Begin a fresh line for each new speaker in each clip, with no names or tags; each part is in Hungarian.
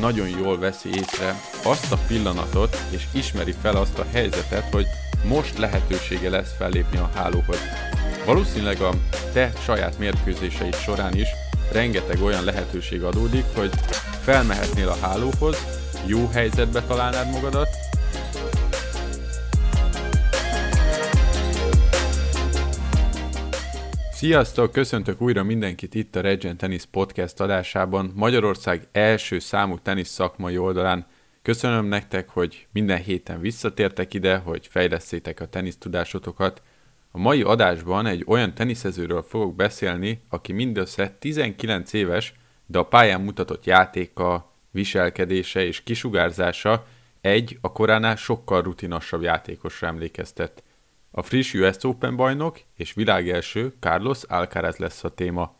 nagyon jól veszi észre azt a pillanatot, és ismeri fel azt a helyzetet, hogy most lehetősége lesz fellépni a hálóhoz. Valószínűleg a te saját mérkőzéseid során is rengeteg olyan lehetőség adódik, hogy felmehetnél a hálóhoz, jó helyzetbe találnád magadat, Sziasztok! Köszöntök újra mindenkit itt a Regent Tennis Podcast adásában, Magyarország első számú tenisz szakmai oldalán. Köszönöm nektek, hogy minden héten visszatértek ide, hogy fejlesztétek a tenisz tudásotokat. A mai adásban egy olyan teniszezőről fogok beszélni, aki mindössze 19 éves, de a pályán mutatott játéka, viselkedése és kisugárzása egy a koránál sokkal rutinosabb játékosra emlékeztet. A friss US Open bajnok és világelső Carlos Alcaraz lesz a téma.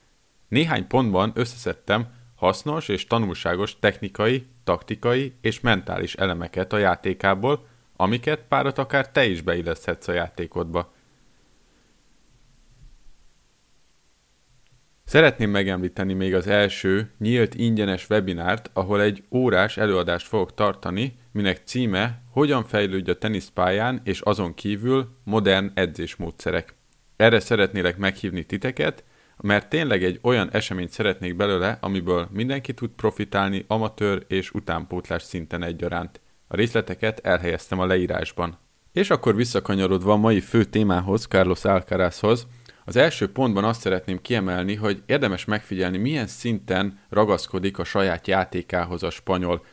Néhány pontban összeszedtem hasznos és tanulságos technikai, taktikai és mentális elemeket a játékából, amiket párat akár te is beilleszthetsz a játékodba. Szeretném megemlíteni még az első nyílt ingyenes webinárt, ahol egy órás előadást fogok tartani, minek címe Hogyan fejlődj a teniszpályán és azon kívül modern edzésmódszerek. Erre szeretnélek meghívni titeket, mert tényleg egy olyan eseményt szeretnék belőle, amiből mindenki tud profitálni amatőr és utánpótlás szinten egyaránt. A részleteket elhelyeztem a leírásban. És akkor visszakanyarodva a mai fő témához, Carlos Alcarazhoz, az első pontban azt szeretném kiemelni, hogy érdemes megfigyelni, milyen szinten ragaszkodik a saját játékához a spanyol.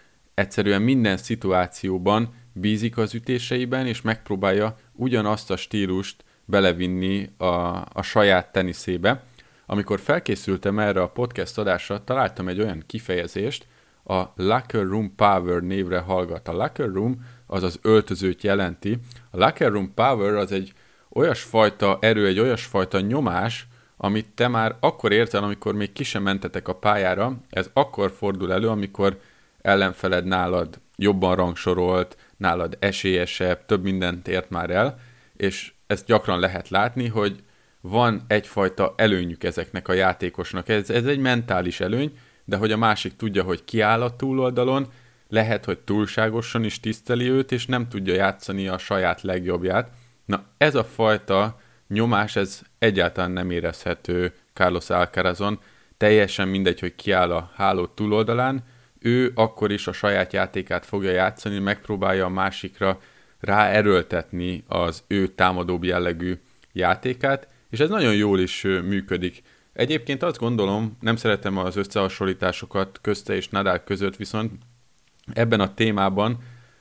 Egyszerűen minden szituációban bízik az ütéseiben, és megpróbálja ugyanazt a stílust belevinni a, a saját teniszébe. Amikor felkészültem erre a podcast adásra, találtam egy olyan kifejezést, a Locker Room Power névre hallgat. A Locker Room az az öltözőt jelenti. A Locker Room Power az egy olyasfajta erő, egy olyasfajta nyomás, amit te már akkor érzel, amikor még ki sem mentetek a pályára, ez akkor fordul elő, amikor ellenfeled nálad jobban rangsorolt, nálad esélyesebb, több mindent ért már el, és ezt gyakran lehet látni, hogy van egyfajta előnyük ezeknek a játékosnak. Ez, ez egy mentális előny, de hogy a másik tudja, hogy kiáll a túloldalon, lehet, hogy túlságosan is tiszteli őt, és nem tudja játszani a saját legjobbját, Na ez a fajta nyomás, ez egyáltalán nem érezhető Carlos Alcarazon, teljesen mindegy, hogy kiáll a háló túloldalán, ő akkor is a saját játékát fogja játszani, megpróbálja a másikra ráerőltetni az ő támadóbb jellegű játékát, és ez nagyon jól is működik. Egyébként azt gondolom, nem szeretem az összehasonlításokat közte és Nadal között, viszont ebben a témában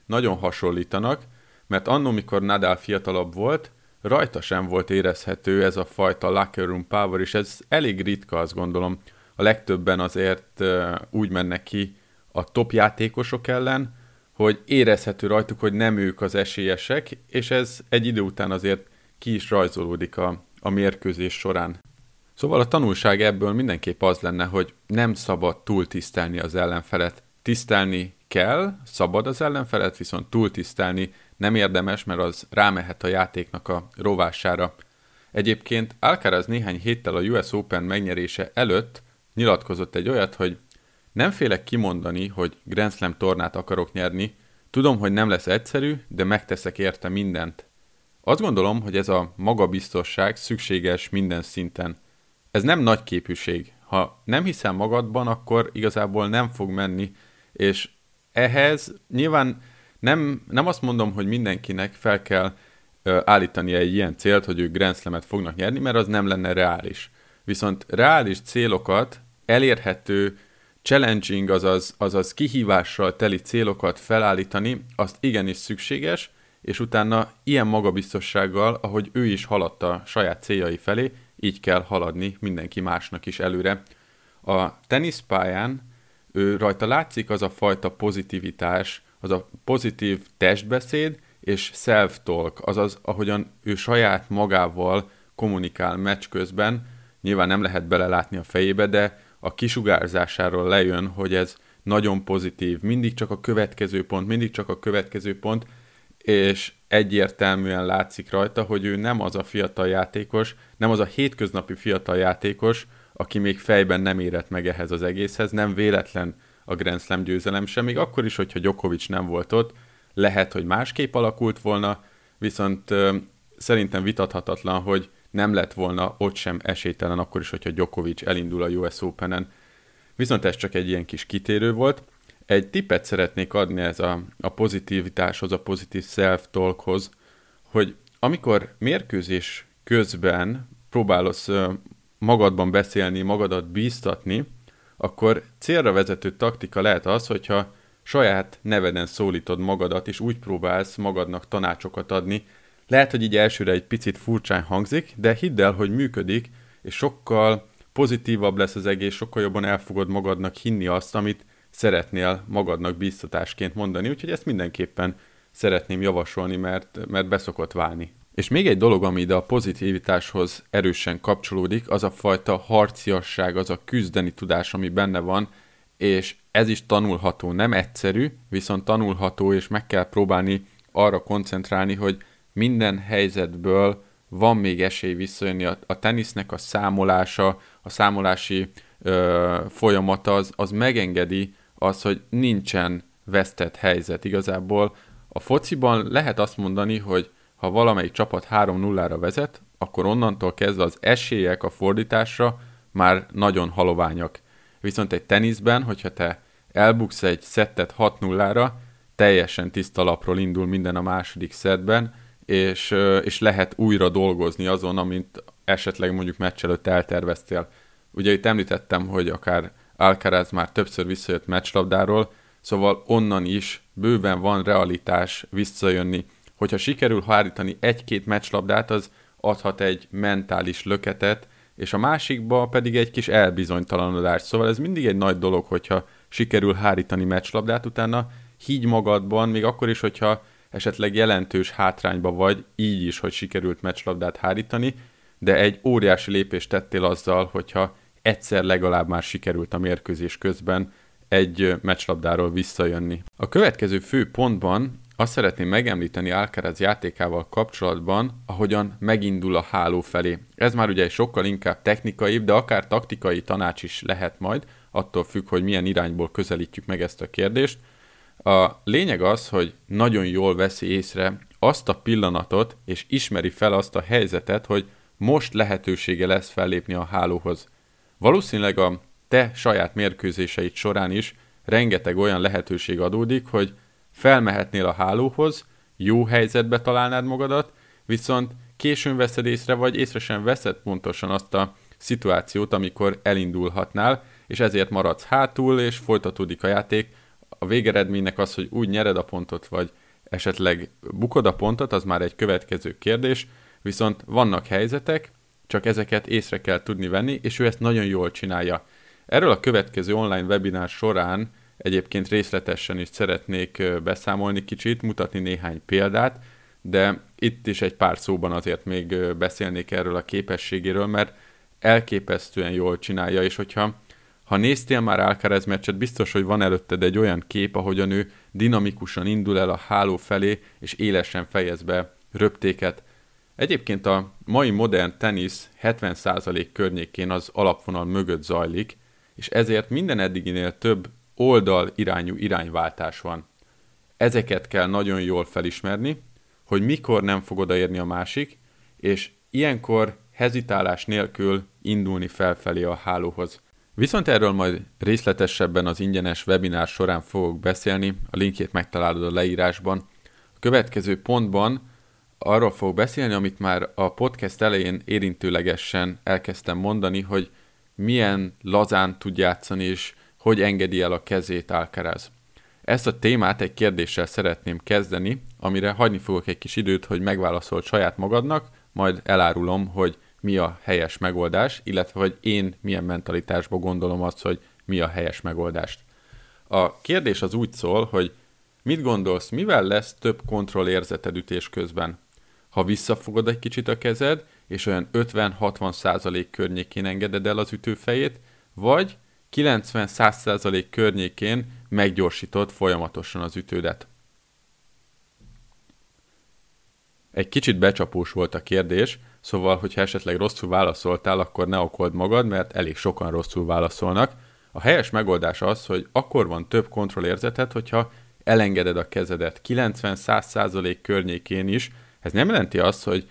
nagyon hasonlítanak, mert annó, mikor Nadal fiatalabb volt, rajta sem volt érezhető ez a fajta locker room power, és ez elég ritka, azt gondolom. A legtöbben azért úgy mennek ki a top játékosok ellen, hogy érezhető rajtuk, hogy nem ők az esélyesek, és ez egy idő után azért ki is rajzolódik a, a mérkőzés során. Szóval a tanulság ebből mindenképp az lenne, hogy nem szabad túl tisztelni az ellenfelet. Tisztelni kell, szabad az ellenfelet, viszont túl tisztelni nem érdemes, mert az rámehet a játéknak a rovására. Egyébként Alcaraz néhány héttel a US Open megnyerése előtt nyilatkozott egy olyat, hogy nem félek kimondani, hogy Grand Slam tornát akarok nyerni, tudom, hogy nem lesz egyszerű, de megteszek érte mindent. Azt gondolom, hogy ez a magabiztosság szükséges minden szinten. Ez nem nagy képűség. Ha nem hiszel magadban, akkor igazából nem fog menni, és ehhez nyilván nem, nem azt mondom, hogy mindenkinek fel kell ö, állítani egy ilyen célt, hogy ők Grand Slam-et fognak nyerni, mert az nem lenne reális. Viszont reális célokat, elérhető, challenging, azaz, azaz kihívással teli célokat felállítani, azt igenis szükséges, és utána ilyen magabiztossággal, ahogy ő is haladta a saját céljai felé, így kell haladni mindenki másnak is előre. A teniszpályán ő rajta látszik az a fajta pozitivitás, az a pozitív testbeszéd és self-talk, azaz ahogyan ő saját magával kommunikál meccs közben, nyilván nem lehet belelátni a fejébe, de a kisugárzásáról lejön, hogy ez nagyon pozitív, mindig csak a következő pont, mindig csak a következő pont, és egyértelműen látszik rajta, hogy ő nem az a fiatal játékos, nem az a hétköznapi fiatal játékos, aki még fejben nem érett meg ehhez az egészhez, nem véletlen a Grand Slam győzelem sem, még akkor is, hogyha Djokovic nem volt ott, lehet, hogy másképp alakult volna, viszont ö, szerintem vitathatatlan, hogy nem lett volna ott sem esélytelen akkor is, hogyha Djokovic elindul a US Open-en. Viszont ez csak egy ilyen kis kitérő volt. Egy tippet szeretnék adni ez a, a pozitivitáshoz, a pozitív self-talkhoz, hogy amikor mérkőzés közben próbálsz magadban beszélni, magadat bíztatni, akkor célra vezető taktika lehet az, hogyha saját neveden szólítod magadat, és úgy próbálsz magadnak tanácsokat adni. Lehet, hogy így elsőre egy picit furcsán hangzik, de hidd el, hogy működik, és sokkal pozitívabb lesz az egész, sokkal jobban el fogod magadnak hinni azt, amit szeretnél magadnak bíztatásként mondani, úgyhogy ezt mindenképpen szeretném javasolni, mert, mert beszokott válni. És még egy dolog, ami ide a pozitivitáshoz erősen kapcsolódik, az a fajta harciasság, az a küzdeni tudás, ami benne van, és ez is tanulható, nem egyszerű, viszont tanulható, és meg kell próbálni arra koncentrálni, hogy minden helyzetből van még esély visszajönni. A, a tenisznek a számolása, a számolási ö, folyamata az, az megengedi az, hogy nincsen vesztett helyzet. Igazából a fociban lehet azt mondani, hogy ha valamelyik csapat 3-0-ra vezet, akkor onnantól kezdve az esélyek a fordításra már nagyon haloványak. Viszont egy teniszben, hogyha te elbuksz egy szettet 6-0-ra, teljesen tiszta lapról indul minden a második szetben, és, és lehet újra dolgozni azon, amint esetleg mondjuk meccs előtt elterveztél. Ugye itt említettem, hogy akár Alcaraz már többször visszajött meccslabdáról, szóval onnan is bőven van realitás visszajönni. Hogyha sikerül hárítani egy-két meccslabdát, az adhat egy mentális löketet, és a másikba pedig egy kis elbizonytalanodást. Szóval ez mindig egy nagy dolog, hogyha sikerül hárítani meccslabdát, utána higgy magadban, még akkor is, hogyha esetleg jelentős hátrányba vagy, így is, hogy sikerült meccslabdát hárítani, de egy óriási lépést tettél azzal, hogyha egyszer legalább már sikerült a mérkőzés közben egy meccslabdáról visszajönni. A következő fő pontban azt szeretném megemlíteni Alcaraz játékával kapcsolatban, ahogyan megindul a háló felé. Ez már ugye sokkal inkább technikai, de akár taktikai tanács is lehet majd, attól függ, hogy milyen irányból közelítjük meg ezt a kérdést. A lényeg az, hogy nagyon jól veszi észre azt a pillanatot, és ismeri fel azt a helyzetet, hogy most lehetősége lesz fellépni a hálóhoz. Valószínűleg a te saját mérkőzéseid során is rengeteg olyan lehetőség adódik, hogy felmehetnél a hálóhoz, jó helyzetbe találnád magadat, viszont későn veszed észre, vagy észre sem veszed pontosan azt a szituációt, amikor elindulhatnál, és ezért maradsz hátul, és folytatódik a játék. A végeredménynek az, hogy úgy nyered a pontot, vagy esetleg bukod a pontot, az már egy következő kérdés, viszont vannak helyzetek, csak ezeket észre kell tudni venni, és ő ezt nagyon jól csinálja. Erről a következő online webinár során egyébként részletesen is szeretnék beszámolni kicsit, mutatni néhány példát, de itt is egy pár szóban azért még beszélnék erről a képességéről, mert elképesztően jól csinálja, és hogyha ha néztél már Alcaraz meccset, biztos, hogy van előtted egy olyan kép, ahogyan ő dinamikusan indul el a háló felé, és élesen fejez be röptéket. Egyébként a mai modern tenisz 70% környékén az alapvonal mögött zajlik, és ezért minden eddiginél több oldal irányú irányváltás van. Ezeket kell nagyon jól felismerni, hogy mikor nem fog odaérni a másik, és ilyenkor hezitálás nélkül indulni felfelé a hálóhoz. Viszont erről majd részletesebben az ingyenes webinár során fogok beszélni, a linkjét megtalálod a leírásban. A következő pontban arról fogok beszélni, amit már a podcast elején érintőlegesen elkezdtem mondani, hogy milyen lazán tud játszani, és hogy engedi el a kezét Alcaraz. Ezt a témát egy kérdéssel szeretném kezdeni, amire hagyni fogok egy kis időt, hogy megválaszolt saját magadnak, majd elárulom, hogy mi a helyes megoldás, illetve hogy én milyen mentalitásba gondolom azt, hogy mi a helyes megoldást. A kérdés az úgy szól, hogy mit gondolsz, mivel lesz több kontrollérzeted ütés közben? Ha visszafogod egy kicsit a kezed, és olyan 50-60 százalék környékén engeded el az ütőfejét, vagy 90-100 százalék környékén meggyorsítod folyamatosan az ütődet. Egy kicsit becsapós volt a kérdés, szóval, hogyha esetleg rosszul válaszoltál, akkor ne okold magad, mert elég sokan rosszul válaszolnak. A helyes megoldás az, hogy akkor van több kontrollérzeted, hogyha elengeded a kezedet 90-100% környékén is. Ez nem jelenti azt, hogy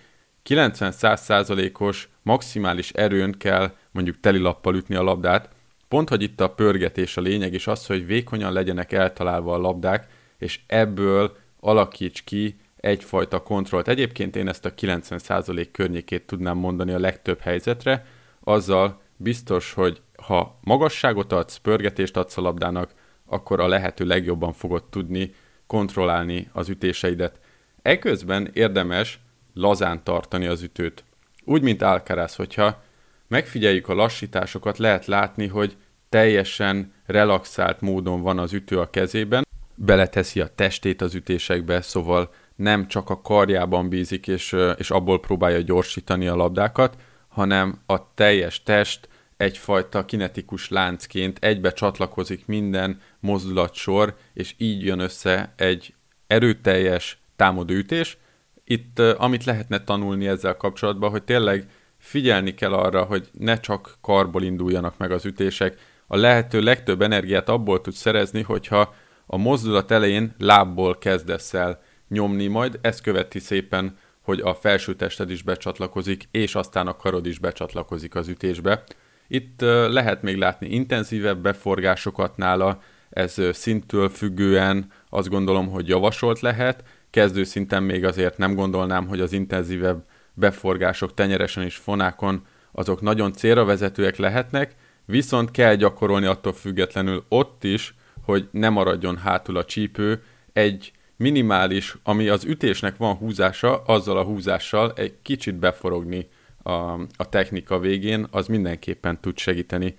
90-100%-os maximális erőn kell mondjuk telilappal ütni a labdát, pont, hogy itt a pörgetés a lényeg, és az, hogy vékonyan legyenek eltalálva a labdák, és ebből alakíts ki egyfajta kontrollt. Egyébként én ezt a 90% környékét tudnám mondani a legtöbb helyzetre, azzal biztos, hogy ha magasságot adsz, pörgetést adsz a labdának, akkor a lehető legjobban fogod tudni kontrollálni az ütéseidet. Eközben érdemes lazán tartani az ütőt. Úgy, mint Alcaraz, hogyha megfigyeljük a lassításokat, lehet látni, hogy teljesen relaxált módon van az ütő a kezében, beleteszi a testét az ütésekbe, szóval nem csak a karjában bízik, és, és abból próbálja gyorsítani a labdákat, hanem a teljes test egyfajta kinetikus láncként egybe csatlakozik minden mozdulatsor, és így jön össze egy erőteljes támadóütés. Itt amit lehetne tanulni ezzel kapcsolatban, hogy tényleg figyelni kell arra, hogy ne csak karból induljanak meg az ütések, a lehető legtöbb energiát abból tudsz szerezni, hogyha a mozdulat elején lábból kezdesz el nyomni, majd ez követi szépen, hogy a felső tested is becsatlakozik, és aztán a karod is becsatlakozik az ütésbe. Itt lehet még látni intenzívebb beforgásokat nála, ez szintől függően azt gondolom, hogy javasolt lehet. Kezdő szinten még azért nem gondolnám, hogy az intenzívebb beforgások tenyeresen és fonákon azok nagyon célra vezetőek lehetnek, viszont kell gyakorolni attól függetlenül ott is, hogy ne maradjon hátul a csípő, egy minimális, ami az ütésnek van húzása, azzal a húzással egy kicsit beforogni a, a technika végén, az mindenképpen tud segíteni.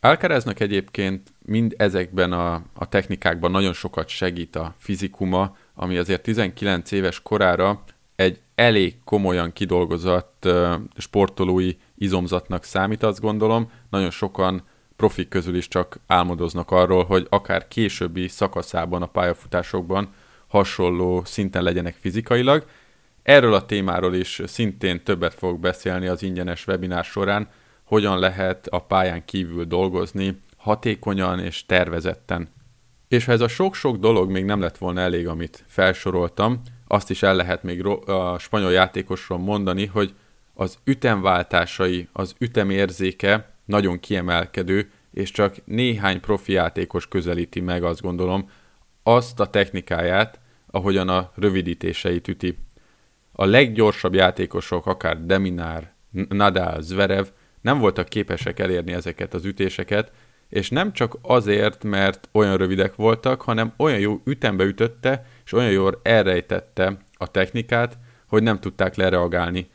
Alcaraznak egyébként mind ezekben a, a technikákban nagyon sokat segít a fizikuma, ami azért 19 éves korára egy elég komolyan kidolgozott uh, sportolói izomzatnak számít, azt gondolom. Nagyon sokan profik közül is csak álmodoznak arról, hogy akár későbbi szakaszában a pályafutásokban hasonló szinten legyenek fizikailag. Erről a témáról is szintén többet fogok beszélni az ingyenes webinár során, hogyan lehet a pályán kívül dolgozni hatékonyan és tervezetten. És ha ez a sok-sok dolog még nem lett volna elég, amit felsoroltam, azt is el lehet még a spanyol játékosról mondani, hogy az ütemváltásai, az ütemérzéke nagyon kiemelkedő, és csak néhány profi játékos közelíti meg, azt gondolom, azt a technikáját, ahogyan a rövidítéseit üti. A leggyorsabb játékosok, akár Deminár, Nadal, Zverev nem voltak képesek elérni ezeket az ütéseket, és nem csak azért, mert olyan rövidek voltak, hanem olyan jó ütembe ütötte, és olyan jól elrejtette a technikát, hogy nem tudták lereagálni.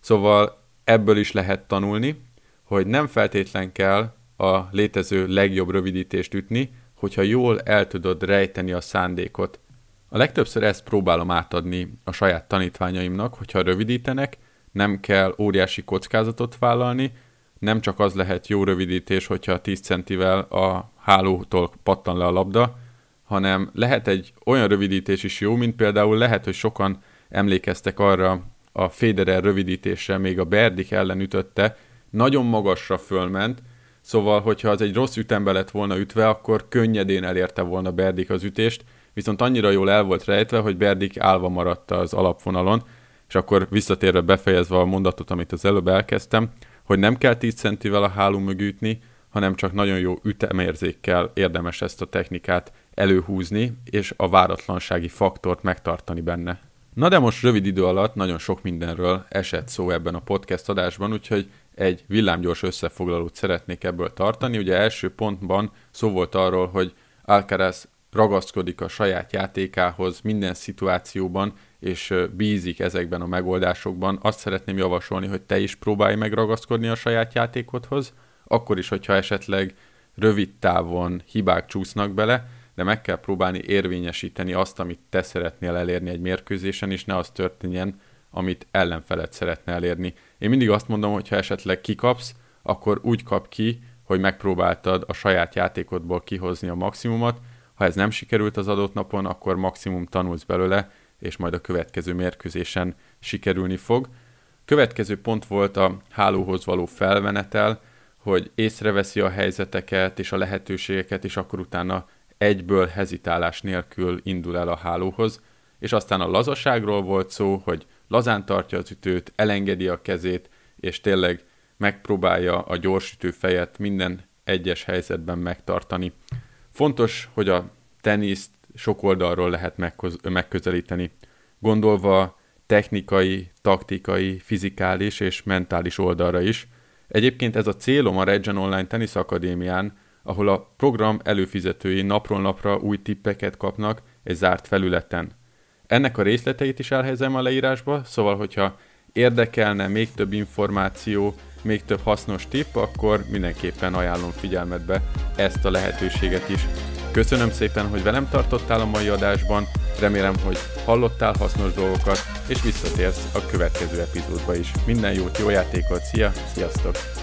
Szóval ebből is lehet tanulni, hogy nem feltétlen kell a létező legjobb rövidítést ütni, hogyha jól el tudod rejteni a szándékot. A legtöbbször ezt próbálom átadni a saját tanítványaimnak, hogyha rövidítenek, nem kell óriási kockázatot vállalni, nem csak az lehet jó rövidítés, hogyha 10 centivel a hálótól pattan le a labda, hanem lehet egy olyan rövidítés is jó, mint például lehet, hogy sokan emlékeztek arra a Federer rövidítésre, még a Berdik ellen ütötte, nagyon magasra fölment, szóval, hogyha az egy rossz ütembe lett volna ütve, akkor könnyedén elérte volna Berdik az ütést, viszont annyira jól el volt rejtve, hogy Berdik állva maradt az alapvonalon, és akkor visszatérve befejezve a mondatot, amit az előbb elkezdtem, hogy nem kell 10 centivel a háló mögé ütni, hanem csak nagyon jó ütemérzékkel érdemes ezt a technikát előhúzni, és a váratlansági faktort megtartani benne. Na de most rövid idő alatt nagyon sok mindenről esett szó ebben a podcast adásban, úgyhogy egy villámgyors összefoglalót szeretnék ebből tartani. Ugye első pontban szó volt arról, hogy Alcaraz ragaszkodik a saját játékához minden szituációban, és bízik ezekben a megoldásokban. Azt szeretném javasolni, hogy te is próbálj meg ragaszkodni a saját játékodhoz, akkor is, hogyha esetleg rövid távon hibák csúsznak bele, de meg kell próbálni érvényesíteni azt, amit te szeretnél elérni egy mérkőzésen, és ne az történjen, amit ellenfelet szeretne elérni. Én mindig azt mondom, hogy ha esetleg kikapsz, akkor úgy kap ki, hogy megpróbáltad a saját játékodból kihozni a maximumot, ha ez nem sikerült az adott napon, akkor maximum tanulsz belőle, és majd a következő mérkőzésen sikerülni fog. Következő pont volt a hálóhoz való felvenetel, hogy észreveszi a helyzeteket és a lehetőségeket, és akkor utána egyből hezitálás nélkül indul el a hálóhoz, és aztán a lazaságról volt szó, hogy lazán tartja az ütőt, elengedi a kezét, és tényleg megpróbálja a gyorsütő fejet minden egyes helyzetben megtartani. Fontos, hogy a teniszt sok oldalról lehet megközelíteni, gondolva technikai, taktikai, fizikális és mentális oldalra is. Egyébként ez a célom a Reggen Online Tennis Akadémián, ahol a program előfizetői napról napra új tippeket kapnak egy zárt felületen. Ennek a részleteit is elhelyezem a leírásba, szóval hogyha érdekelne még több információ, még több hasznos tipp, akkor mindenképpen ajánlom figyelmetbe ezt a lehetőséget is. Köszönöm szépen, hogy velem tartottál a mai adásban, remélem, hogy hallottál hasznos dolgokat, és visszatérsz a következő epizódba is. Minden jót, jó játékot, szia, sziasztok!